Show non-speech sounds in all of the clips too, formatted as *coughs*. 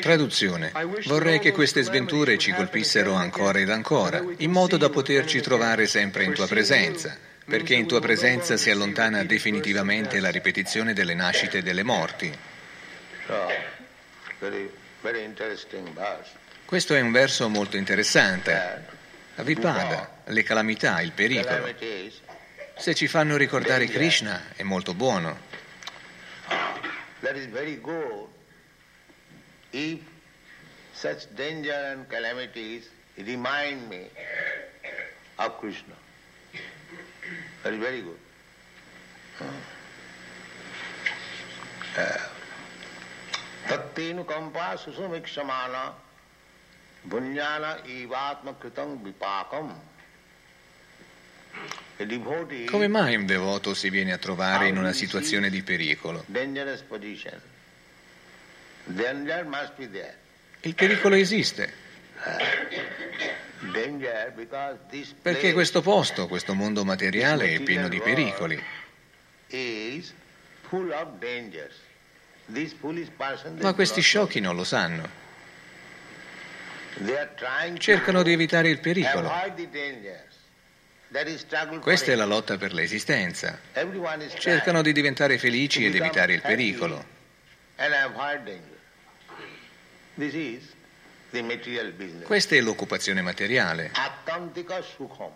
Traduzione. Vorrei che queste sventure ci colpissero ancora ed ancora, in modo da poterci trovare sempre in tua presenza, perché in tua presenza si allontana definitivamente la ripetizione delle nascite e delle morti. Questo è un verso molto interessante. Vipada, le calamità, il pericolo. Se ci fanno ricordare Krishna è molto buono. That is very good if such danger and calamities remind me of Krishna. That is very good. Ivatma kritam vipakam. A devotee Come mai un devoto si viene a trovare in una situazione di pericolo? dangerous position. Danger must be there. Il pericolo esiste, perché questo posto, questo mondo materiale è pieno di pericoli. Ma questi sciocchi non lo sanno. Cercano di evitare il pericolo. Questa è la lotta per l'esistenza. Cercano di diventare felici ed evitare il pericolo. And avoid danger. This is the material business. Questa è l'occupazione materiale. Sukham.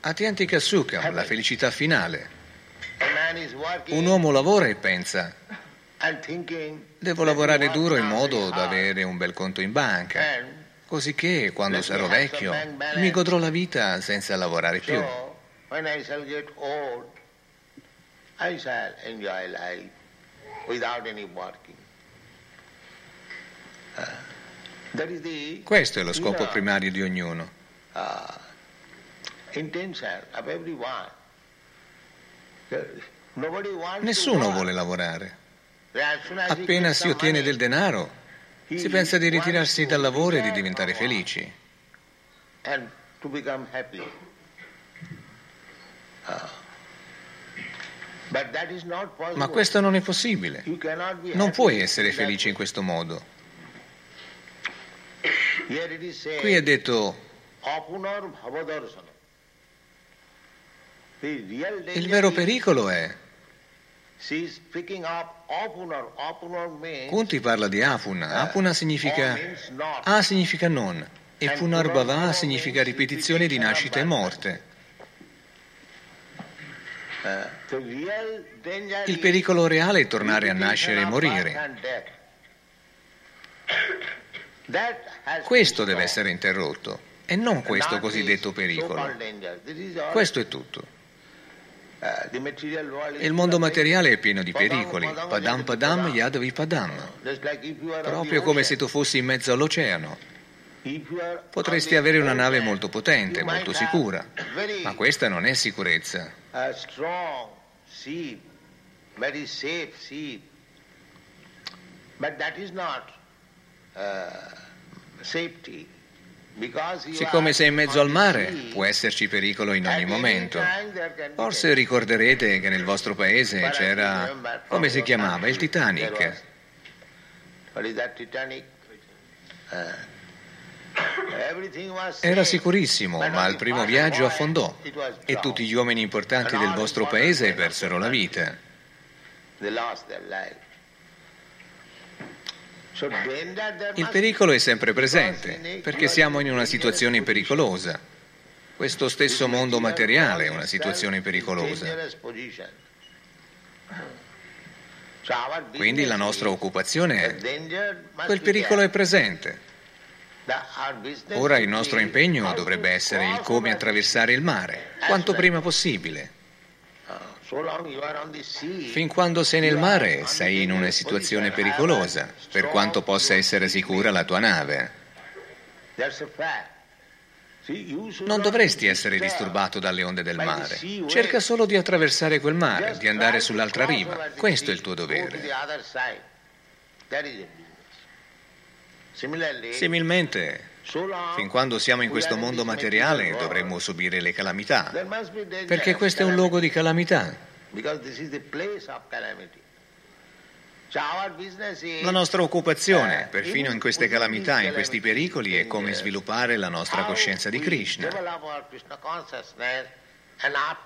Atyantika Sukha, la felicità finale. Un uomo lavora e pensa, devo lavorare duro in modo da avere un bel conto in banca, così che quando sarò vecchio mi godrò la vita senza lavorare più. I shall enjoy life without any working. Uh, that is the Questo è lo scopo primario di ognuno. uh, wants Nessuno vuole lavorare. Appena si ottiene del denaro, si pensa di ritirarsi dal lavoro e di diventare felici. And to become happy. Ah. But that is not possible. Ma questo non è possibile. Non puoi essere felice in questo modo. Qui è detto, il vero pericolo è, Kunti parla di Apuna, Apuna significa. A significa non, e Punarbhava significa ripetizione di nascita e morte. Il pericolo reale è tornare a nascere e morire. Questo deve essere interrotto, e non questo cosiddetto pericolo. Questo è tutto. Il mondo materiale è pieno di pericoli. padam, Padam yadavi padam. Proprio come se tu fossi in mezzo all'oceano. Potresti avere una nave molto potente, molto sicura. Ma questa non è sicurezza. Ship, very safe ship. But that is not uh, safety. Siccome sei in mezzo al mare, può esserci pericolo in ogni momento. time there can be Forse ricorderete che nel vostro paese c'era, remember come from si chiamava, il Titanic. What is that Titanic? Uh, Era sicurissimo, ma al primo viaggio affondò e tutti gli uomini importanti del vostro paese persero la vita. Il pericolo è sempre presente, perché siamo in una situazione pericolosa. Questo stesso mondo materiale è una situazione pericolosa. Quindi la nostra occupazione è quel pericolo è presente. Ora il nostro impegno dovrebbe essere il come attraversare il mare, quanto prima possibile. Fin quando sei nel mare sei in una situazione pericolosa, per quanto possa essere sicura la tua nave. Non dovresti essere disturbato dalle onde del mare. Cerca solo di attraversare quel mare, di andare sull'altra riva. Questo è il tuo dovere. Similmente, fin quando siamo in questo mondo materiale dovremmo subire le calamità, perché questo è un luogo di calamità. is, La nostra occupazione, perfino in- queste calamità, in questi pericoli, è come uh, sviluppare la nostra coscienza di Krishna.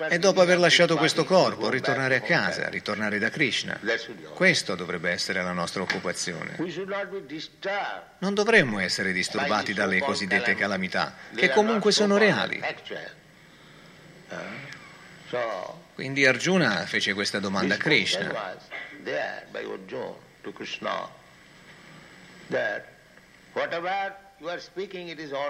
E dopo aver lasciato questo corpo, ritornare a casa, ritornare da Krishna. Questo dovrebbe essere la nostra occupazione. Non dovremmo essere disturbati dalle cosiddette calamità, che comunque sono reali. Quindi Arjuna fece questa domanda a Krishna.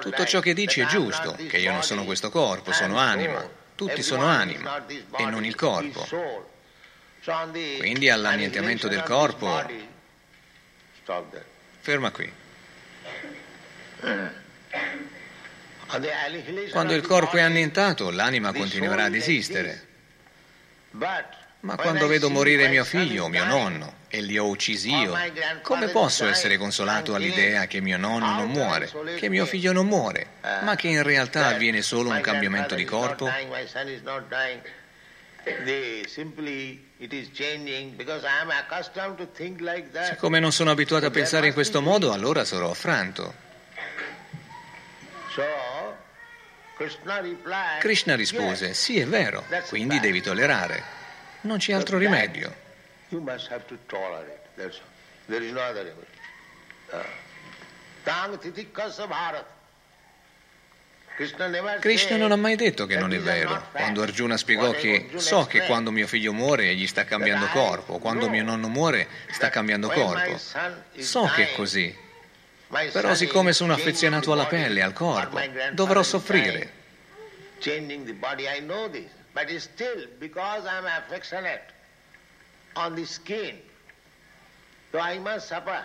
Tutto ciò che dici è giusto, che io non sono questo corpo, sono anima. Tutti sono anima e non il corpo. Quindi all'annientamento del corpo-. Ferma qui. Quando il corpo è annientato, l'anima continuerà ad esistere. Ma quando vedo morire mio figlio o mio nonno e li ho uccisi or io, come posso essere consolato all'idea che mio nonno non muore, che mio figlio non muore, Uh, ma che in realtà avviene solo un cambiamento di corpo? Siccome non sono abituato a pensare in questo modo, allora sarò affranto. Krishna rispose, "Yes, sì è vero, quindi devi tollerare. Non c'è altro rimedio. Krishna non ha mai detto che non è vero. Quando Arjuna spiegò che so che quando mio figlio muore egli sta cambiando corpo, quando mio nonno muore sta cambiando corpo. So che è così. Però siccome sono affezionato alla pelle, al or corpo, dovrò soffrire. Changing the body, I know this. But still, because I am affectionate on the skin, so I must suffer.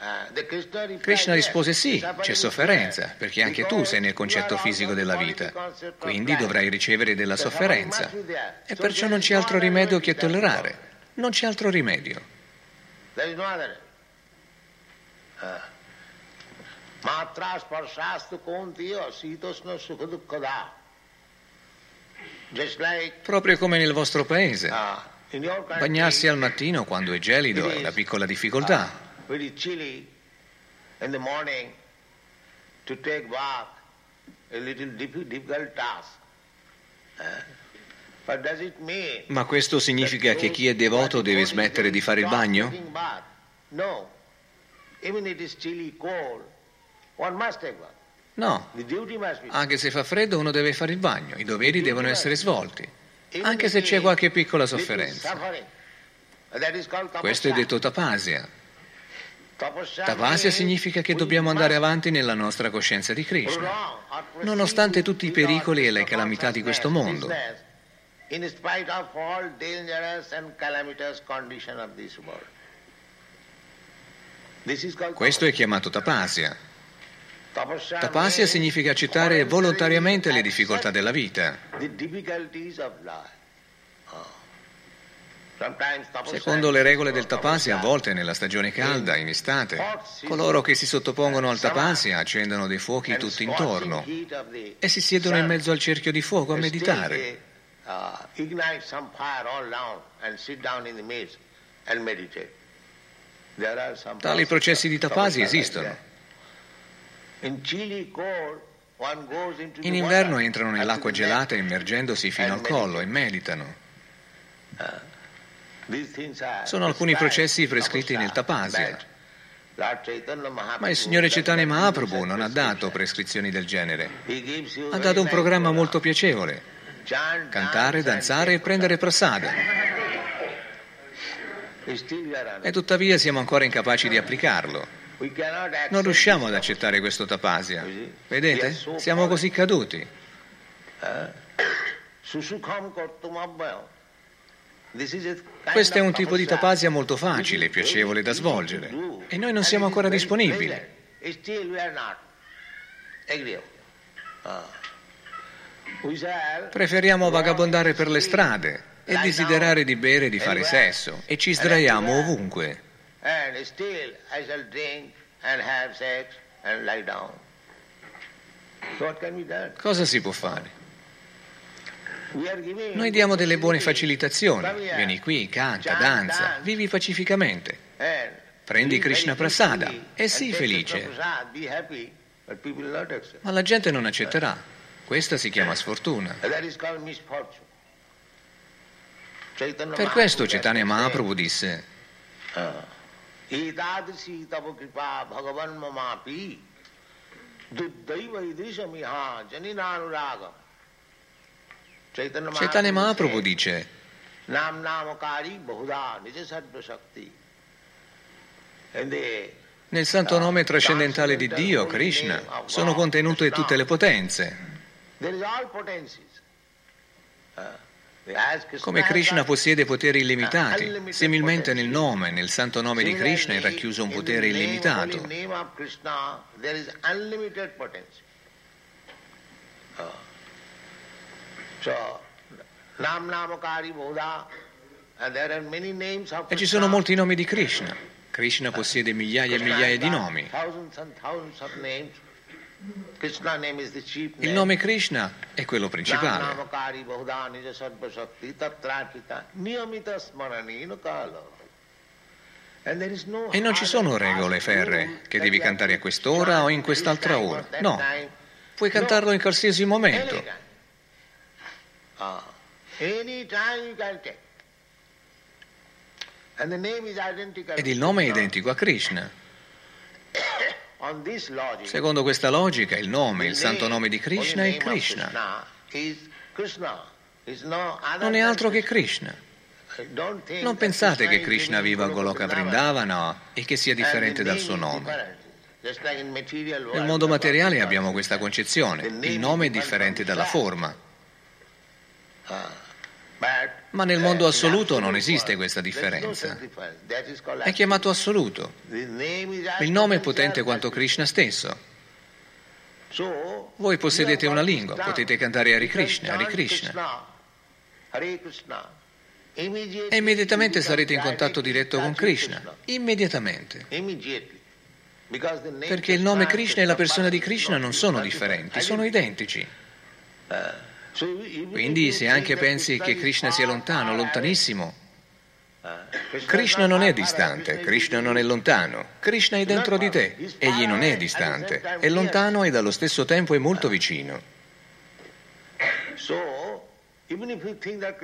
Uh, Krishna, rispose sì, c'è sofferenza, perché anche tu sei nel concetto fisico della vita, quindi dovrai ricevere della sofferenza. E perciò non c'è altro rimedio che tollerare. Non c'è altro rimedio. Matra sparsastu kontiya sitosna sukha Proprio come nel vostro paese. country, Bagnarsi al mattino quando è gelido è una piccola difficoltà. very chilly in the morning to take bath, a little diffi- difficult task. But does it mean Ma questo significa che chi è devoto deve smettere di fare il bagno? No. Even it is chilly, cold, one must take bath. No. Anche se fa freddo uno deve fare il bagno, i doveri devono essere svolti, anche se c'è qualche piccola sofferenza. Questo è detto Tapasya means significa che dobbiamo andare avanti nella nostra coscienza di Krishna. nonostante tutti i pericoli e le calamità di questo mondo. Questo è chiamato tapasya. Tapasya. Significa accettare volontariamente le difficoltà della vita. Oh. Secondo le regole del tapasya, a volte nella stagione calda, in estate, coloro che si sottopongono al tapasya accendono dei fuochi tutto intorno e si siedono in mezzo al cerchio di fuoco a meditare. uh, Tali processi di tapasya esistono. In inverno entrano nell'acqua gelata immergendosi fino al collo e meditano. Are Sono alcuni processi prescritti nel tapasya. Ma il Signore Chaitanya Mahaprabhu non ha dato prescrizioni del genere. Ha dato un programma program. molto piacevole. Cantare, danzare e prendere prasada. E tuttavia siamo ancora incapaci di applicarlo. Non riusciamo ad accettare questo tapasya. Vedete? Siamo così caduti. Questo è un tipo di tapasya molto facile piacevole da svolgere. E noi non siamo ancora disponibili. Preferiamo vagabondare per le strade e desiderare di bere e di fare sesso e ci sdraiamo ovunque. And still I shall drink and have sex and lie down. So what can be done? Cosa si può fare? Noi diamo delle buone facilitazioni. Vieni qui, canta, danza, vivi pacificamente. Prendi Krishna Prasada e sii felice. Ma la gente non accetterà. Questa si chiama sfortuna. Per questo Chaitanya Mahaprabhu disse एतादृशी तव कृपा भगवन ममापि दुर्दैव ईदृशमिहा जनिनानुरागम Chaitanya Mahaprabhu dice नाम नामकारी बहुधा निज सर्व शक्ति nel santo nome trascendentale di Dio, Krishna, sono contenute tutte le potenze. Come Krishna possiede poteri illimitati, similmente nel nome, nel santo nome di Krishna è racchiuso un potere illimitato. E ci sono molti nomi di Krishna. Krishna possiede migliaia e migliaia di nomi. Il nome Krishna è quello principale. E non ci sono regole ferre che devi cantare a quest'ora o in quest'altra ora. No, puoi cantarlo in qualsiasi momento. Ed il nome è identico a Krishna. *coughs* Secondo questa logica, il nome, il santo nome di Krishna è Krishna. Non è altro che Krishna. Non pensate che Krishna viva a Goloka Vrindavana e che sia differente dal suo nome. Nel mondo materiale abbiamo questa concezione, il nome è differente dalla forma. Ma nel mondo assoluto non esiste questa differenza. È chiamato assoluto. Il nome è potente quanto Krishna stesso. Voi possedete una lingua, potete cantare Hare Krishna, Hare Krishna. E immediatamente sarete in contatto diretto con Krishna. Immediatamente. Perché il nome Krishna e la persona di Krishna non sono differenti, sono identici. Quindi se anche pensi che Krishna sia lontano, lontanissimo, Krishna non è distante, Krishna non è lontano, Krishna è dentro di te, egli non è distante, è lontano ed allo stesso tempo è molto vicino.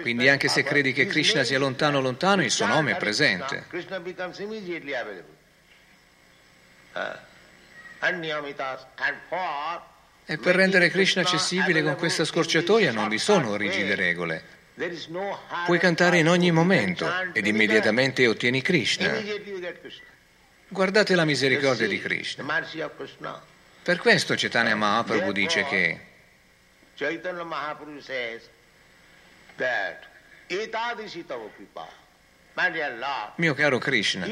Quindi anche se credi che Krishna sia lontano lontano, il suo nome è presente. E per rendere Krishna accessibile con questa scorciatoia non vi sono rigide regole. Puoi cantare in ogni momento ed immediatamente ottieni Krishna. Guardate la misericordia di Krishna. Per questo Chaitanya Mahaprabhu dice che mio caro Krishna,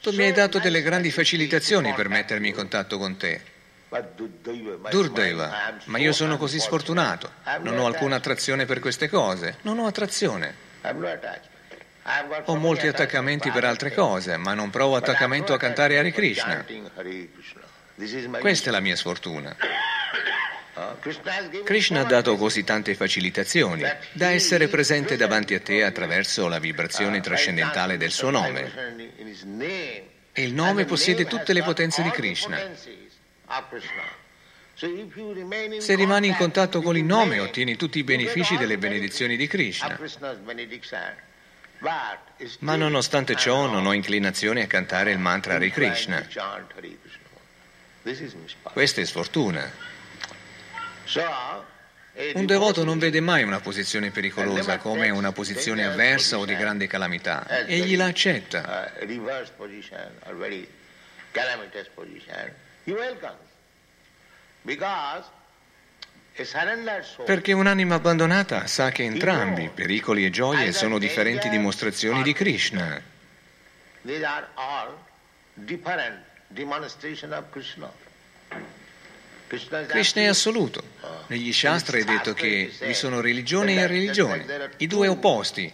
tu mi hai dato delle grandi facilitazioni per mettermi in contatto con te. Durdeva, ma io sono così sfortunato, non ho alcuna attrazione per queste cose, non ho attrazione. Ho molti attaccamenti per altre cose, ma non provo attaccamento a cantare Hare Krishna. Questa è la mia sfortuna. Krishna ha dato così tante facilitazioni da essere presente davanti a te attraverso la vibrazione trascendentale del suo nome. E il nome possiede tutte le potenze di Krishna. Se rimani in contatto con il nome ottieni tutti i benefici delle benedizioni di Krishna. Ma nonostante ciò non ho inclinazione a cantare il mantra Hare Krishna. Questa è sfortuna. Un devoto non vede mai una posizione pericolosa come una posizione avversa o di grande calamità. Egli la accetta. Perché un'anima abbandonata sa che entrambi, pericoli e gioie, sono differenti dimostrazioni di Krishna. Krishna è assoluto. Negli Shastra è detto che vi sono religioni e religioni, i due opposti.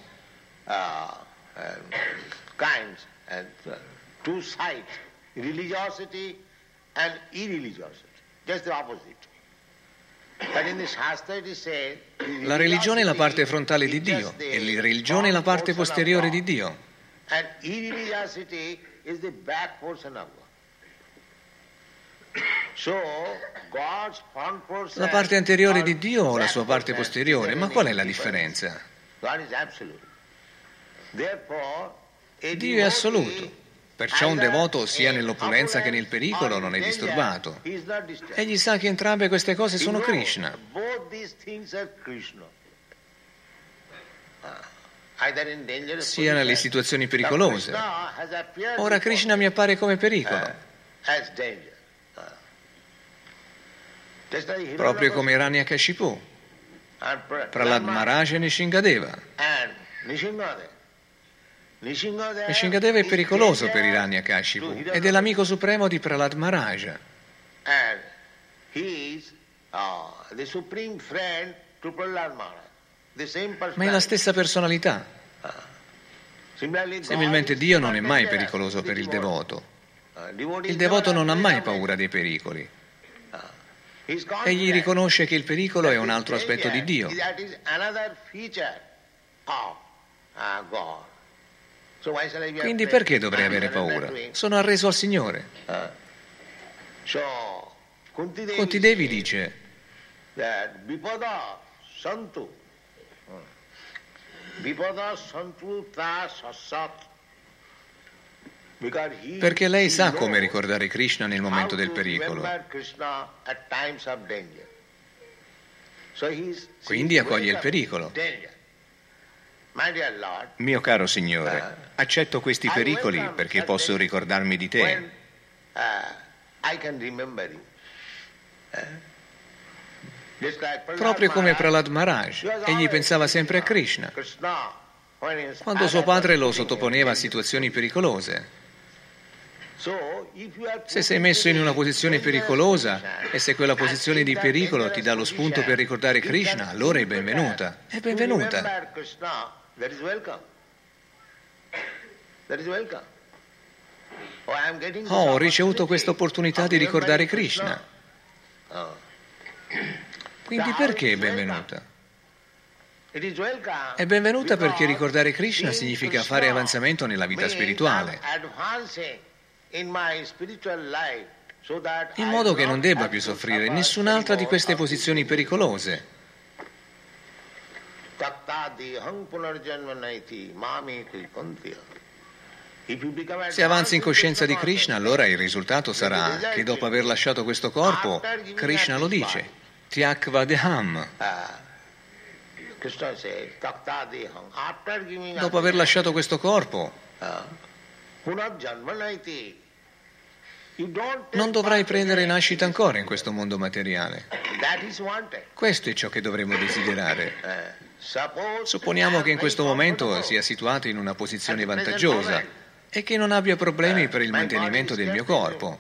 Religiosity and irreligiosity, just the opposite. La religione è la parte frontale di Dio e la religione è la parte posteriore di Dio. La parte anteriore di Dio o la sua parte posteriore, ma qual è la differenza? Dio è assoluto. Perciò un devoto sia nell'opulenza che nel pericolo non è disturbato. Egli sa che entrambe queste cose sono Krishna. Sia nelle situazioni pericolose. Ora Krishna mi appare come pericolo. Proprio come Hiranyakashipu, Prahlad Maharaj e Nishingadeva. E Shingadeva è pericoloso per Hiranyakashipu ed è l'amico supremo di Prahlad Maharaj. Ma è la stessa personalità. Similmente Dio non è mai pericoloso per il devoto. Il devoto non ha mai paura dei pericoli. Egli riconosce che il pericolo è un altro aspetto di Dio. Quindi perché dovrei avere paura? Sono arreso al Signore. Conti Devi dice perché lei sa come ricordare Krishna nel momento del pericolo. Quindi accoglie il pericolo. Mio caro Signore, accetto questi pericoli perché posso ricordarmi di te. Uh, uh, Proprio come Prahlad Maharaj, egli pensava sempre a Krishna. Quando suo padre lo sottoponeva a situazioni pericolose, se sei messo in una posizione pericolosa e se quella posizione di pericolo ti dà lo spunto per ricordare Krishna, allora è benvenuta. È benvenuta. That is welcome. That is welcome. Oh, ho ricevuto questa opportunità di ricordare Krishna. Oh. Quindi perché è benvenuta? È benvenuta perché ricordare Krishna significa fare avanzamento nella vita spirituale, in modo che non debba più soffrire nessun'altra di queste posizioni pericolose. Se avanzi in coscienza di Krishna, allora il risultato sarà che dopo aver lasciato questo corpo, Krishna lo dice, Tyakvadeham. Dopo aver lasciato questo corpo, non dovrai prendere nascita ancora in questo mondo materiale. Questo è ciò che dovremmo desiderare. Supponiamo che in questo momento sia situato in una posizione vantaggiosa e che non abbia problemi per il mantenimento del mio corpo.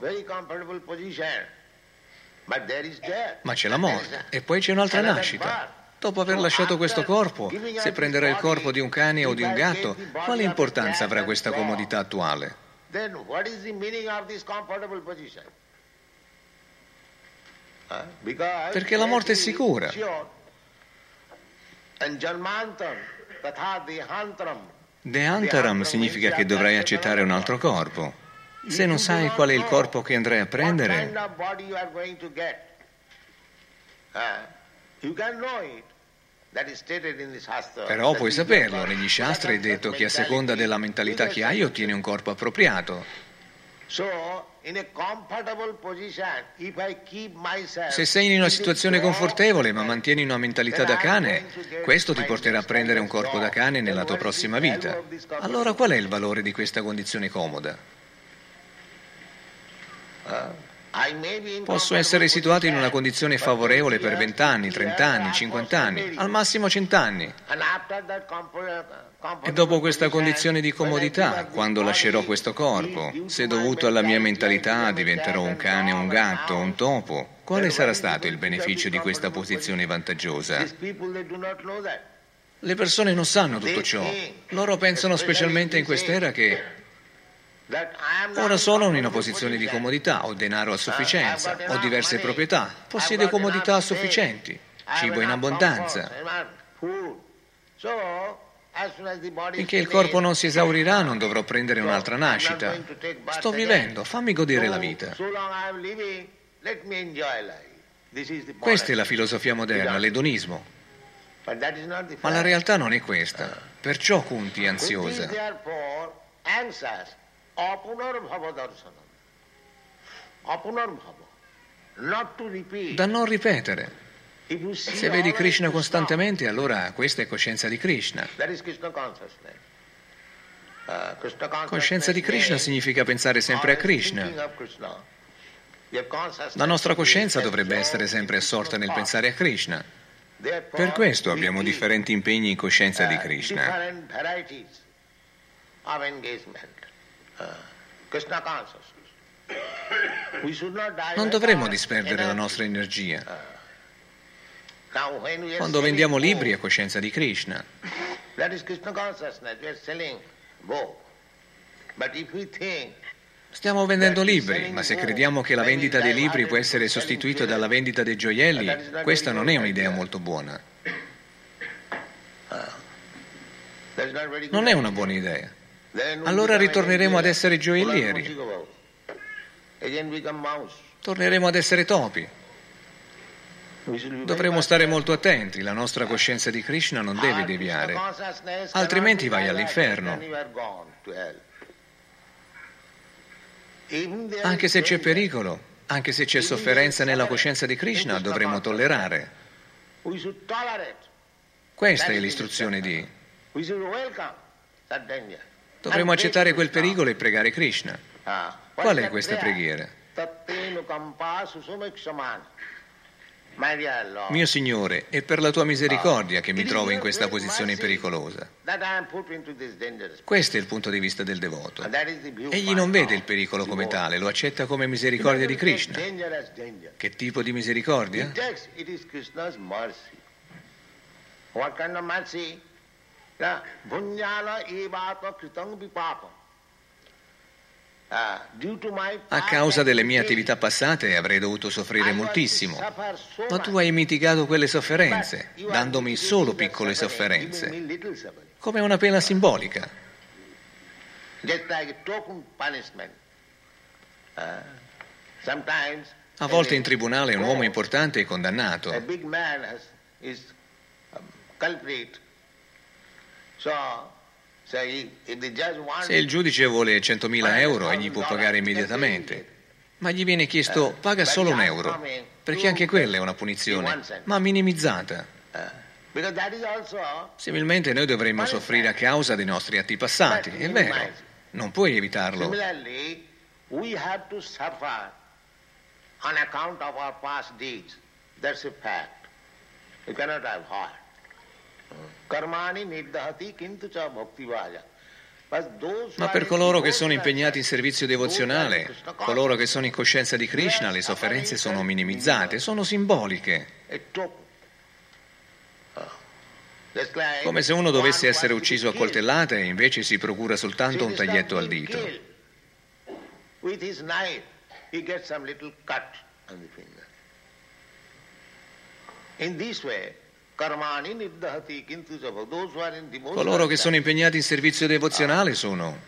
Ma c'è la morte e poi c'è un'altra nascita. Dopo aver lasciato questo corpo, se prenderò il corpo di un cane o di un gatto, quale importanza avrà questa comodità attuale? Perché la morte è sicura. Deantaram significa che dovrai accettare un altro corpo. Se non sai qual è il corpo che andrai a prendere, però puoi saperlo, negli Shastra è detto che a seconda della mentalità che hai ottieni un corpo appropriato. Se sei in una situazione confortevole ma mantieni una mentalità da cane, questo ti porterà a prendere un corpo da cane nella tua prossima vita. Allora qual è il valore di questa condizione comoda? Posso essere situato in una condizione favorevole per 20 anni, 30 anni, 50 anni, al massimo 100 anni. E dopo questa condizione di comodità, quando lascerò questo corpo, se dovuto alla mia mentalità diventerò un cane, un gatto, un topo, quale sarà stato il beneficio di questa posizione vantaggiosa? Le persone non sanno tutto ciò. Loro pensano specialmente in quest'era che Ora sono in una posizione di comodità, ho denaro a sufficienza, ho diverse proprietà, possiedo comodità sufficienti, cibo in abbondanza. Finché il corpo non si esaurirà non dovrò prendere un'altra nascita. Sto vivendo, fammi godere la vita. Questa è la filosofia moderna, l'edonismo. Ma la realtà non è questa. Perciò Kunti è ansiosa. Da non ripetere. Se vedi Krishna costantemente, allora questa è coscienza di Krishna. Uh, coscienza di Krishna significa pensare sempre a Krishna. La nostra coscienza dovrebbe essere sempre assorta nel pensare a Krishna. Per questo abbiamo differenti impegni in coscienza di uh, Krishna. Non dovremmo disperdere la nostra energia. Quando vendiamo libri a coscienza di Krishna. Stiamo vendendo libri, ma se crediamo che la vendita dei libri può essere sostituita dalla vendita dei gioielli, questa non è un'idea molto buona. Non è una buona idea. Allora ritorneremo ad essere gioiellieri. Torneremo ad essere topi. Dovremo stare molto attenti, la nostra coscienza di Krishna non deve deviare, altrimenti vai all'inferno. Anche se c'è pericolo, anche se c'è sofferenza nella coscienza di Krishna, dovremo tollerare. Questa è l'istruzione di... Dovremmo accettare quel pericolo e pregare Krishna. Qual è questa preghiera? Mio Signore, è per la tua misericordia che mi trovo in questa posizione pericolosa. Questo è il punto di vista del devoto. Egli non vede il pericolo come tale, lo accetta come misericordia di Krishna. Che tipo di misericordia? What kind of mercy? A causa delle mie attività passate avrei dovuto soffrire moltissimo, ma tu hai mitigato quelle sofferenze, dandomi solo piccole sofferenze, come una pena simbolica. A volte in tribunale un uomo importante è condannato. Se il giudice vuole 100.000 euro, egli può pagare immediatamente, ma gli viene chiesto eh, paga solo un euro, perché anche quella è una punizione, ma minimizzata. Eh, Similmente noi dovremmo soffrire a causa dei nostri atti passati, è vero, non puoi evitarlo. On account of our past deeds, that's a fact. You cannot avoid. Ma per coloro che sono impegnati in servizio devozionale, coloro che sono in coscienza di Krishna, le sofferenze sono minimizzate, sono simboliche. Come se uno dovesse essere ucciso a coltellate e invece si procura soltanto un taglietto al dito. In this way, Coloro che sono impegnati in servizio devozionale sono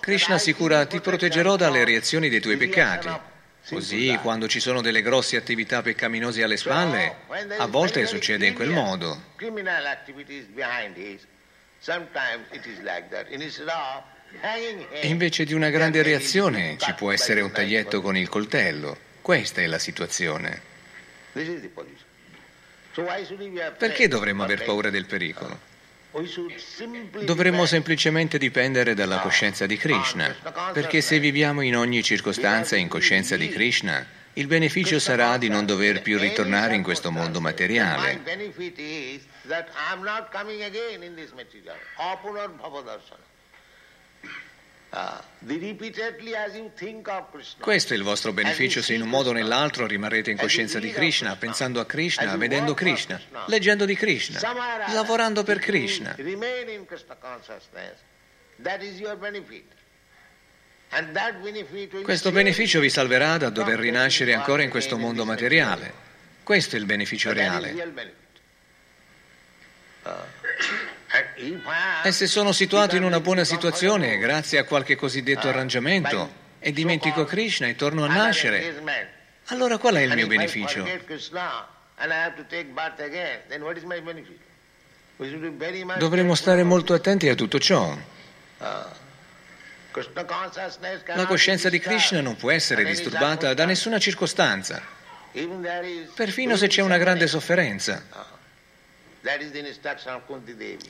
Krishna assicura ti proteggerò dalle reazioni dei tuoi peccati. Così, quando ci sono delle grosse attività peccaminose alle spalle, a volte succede in quel modo. Invece di una grande reazione ci può essere un taglietto con il coltello. Questa è la situazione. Perché dovremmo aver paura del pericolo? Dovremmo semplicemente dipendere dalla coscienza di Krishna, perché se viviamo in ogni circostanza in coscienza di Krishna, il beneficio sarà di non dover più ritornare in questo mondo materiale. Questo è il vostro beneficio se in un modo o nell'altro rimarrete in coscienza di Krishna, pensando a Krishna, vedendo Krishna, leggendo di Krishna, lavorando per Krishna. Questo beneficio vi salverà da dover rinascere ancora in questo mondo materiale. Questo è il beneficio reale. E se sono situato in una buona situazione grazie a qualche cosiddetto arrangiamento e dimentico Krishna e torno a nascere, allora qual è il mio beneficio? Dovremmo stare molto attenti a tutto ciò. La coscienza di Krishna non può essere disturbata da nessuna circostanza, perfino se c'è una grande sofferenza.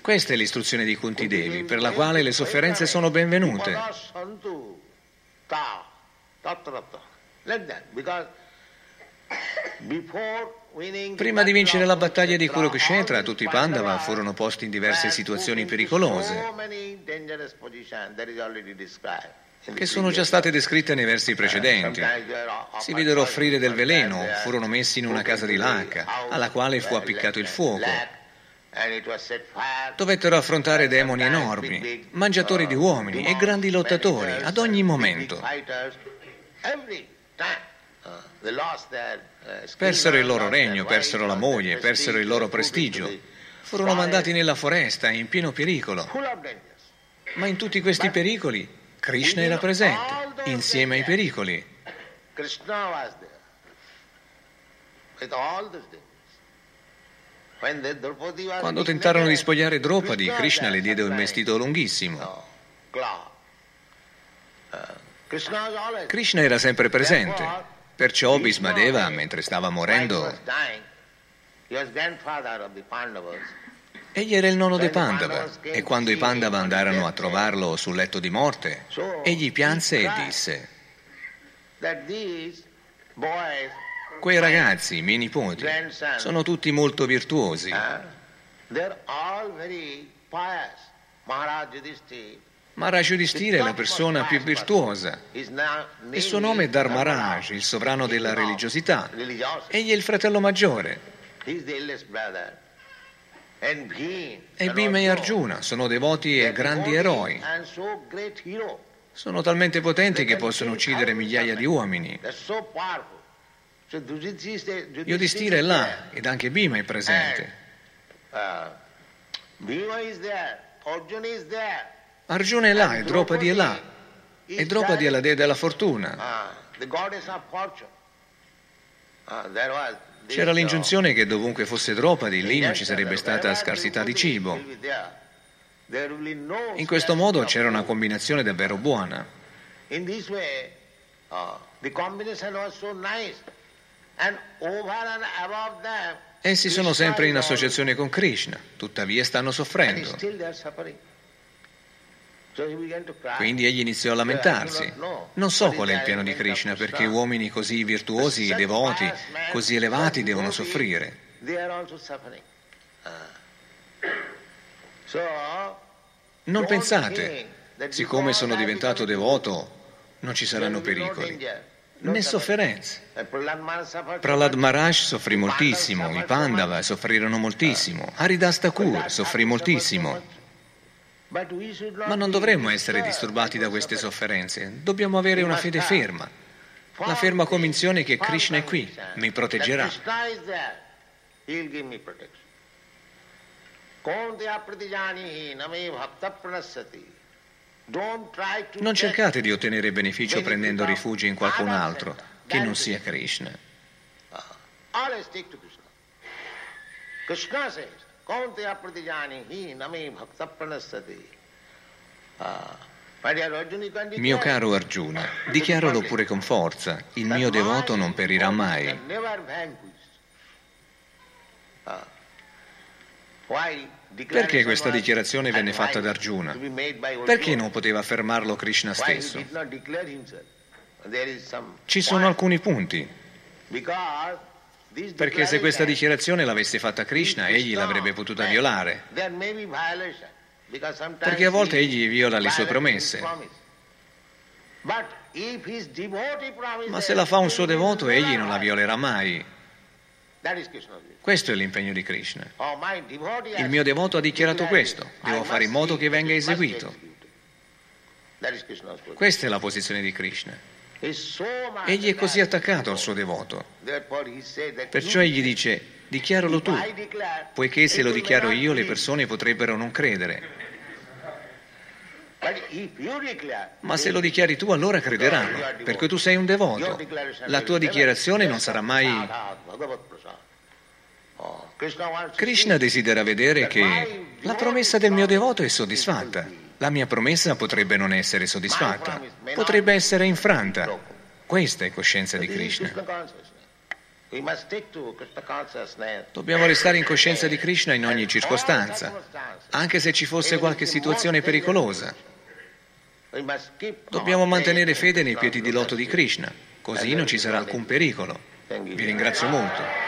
Questa è l'istruzione di Kunti Devi, per la quale le sofferenze sono benvenute. Prima di vincere la battaglia di Kurukshetra, tutti i Pandava furono posti in diverse situazioni pericolose che sono già state descritte nei versi precedenti. Si videro offrire del veleno, furono messi in una casa di lacca, alla quale fu appiccato il fuoco. Dovettero affrontare demoni enormi, mangiatori di uomini e grandi lottatori ad ogni momento. Persero il loro regno, persero la moglie, persero il loro prestigio. Furono mandati nella foresta in pieno pericolo. Ma in tutti questi pericoli Krishna era presente, insieme ai pericoli. Krishna was there. With all those quando tentarono di spogliare Draupadi, Krishna le diede un vestito lunghissimo. Krishna era sempre presente, perciò Bhismadeva, mentre stava morendo, egli era il nonno dei Pandava. E quando i Pandava andarono a trovarlo sul letto di morte, egli pianse e disse Quei ragazzi, i miei nipoti, sono tutti molto virtuosi. Maharaj Yudhishthira è la persona più virtuosa. Il suo nome è Dharmaraj, il sovrano della religiosità. Egli è il fratello maggiore. E Bhima e Arjuna sono devoti e grandi eroi. Sono talmente potenti che possono uccidere migliaia di uomini. Yudhishthira è là ed anche Bhima è presente. Arjuna è là e Draupadi è là. E Draupadi è la dea della fortuna. C'era l'ingiunzione che dovunque fosse Draupadi, lì non ci sarebbe stata scarsità di cibo. In questo modo c'era una combinazione davvero buona. In this way, uh, the combination was so nice. Essi sono sempre in associazione con Krishna, tuttavia stanno soffrendo. Quindi egli iniziò a lamentarsi. Non so qual è il piano di Krishna perché uomini così virtuosi, devoti, così elevati devono soffrire. Non pensate, siccome sono diventato devoto, non ci saranno pericoli né sofferenze. Prahlad Maharaj soffrì moltissimo, i Pandava soffrirono moltissimo, Haridas Thakur soffrì moltissimo. Ma non dovremmo essere disturbati da queste sofferenze, dobbiamo avere una fede ferma, la ferma convinzione che Krishna è qui, mi proteggerà. Konti apratijani name bhakta pranasati non cercate di ottenere beneficio prendendo rifugio in qualcun altro che non sia Krishna. Krishna. Says, Kaunte apratijani name bhakta pranasati. Mio caro Arjuna, dichiaralo pure con forza, il mio devoto non perirà mai. Perché questa dichiarazione venne fatta da Arjuna? Perché non poteva affermarlo Krishna stesso? Ci sono alcuni punti. Perché se questa dichiarazione l'avesse fatta Krishna, egli l'avrebbe potuta violare. Perché a volte egli viola le sue promesse. Ma se la fa un suo devoto, egli non la violerà mai. Questo è l'impegno di Krishna. Oh, Il mio devoto ha dichiarato questo, devo fare in modo che venga eseguito. Questa è la posizione di Krishna. Egli è così attaccato al suo devoto. Perciò egli dice, dichiaralo tu, poiché se lo dichiaro io le persone potrebbero non credere. Ma se lo dichiari tu allora crederanno, perché tu sei un devoto. La tua dichiarazione non sarà mai... Krishna desidera vedere che la promessa del mio devoto è soddisfatta. La mia promessa potrebbe non essere soddisfatta, potrebbe essere infranta. Questa è coscienza di Krishna. Dobbiamo restare in coscienza di Krishna in ogni circostanza, anche se ci fosse qualche situazione pericolosa. Dobbiamo mantenere fede nei piedi di loto di Krishna, così non ci sarà alcun pericolo. Vi ringrazio molto.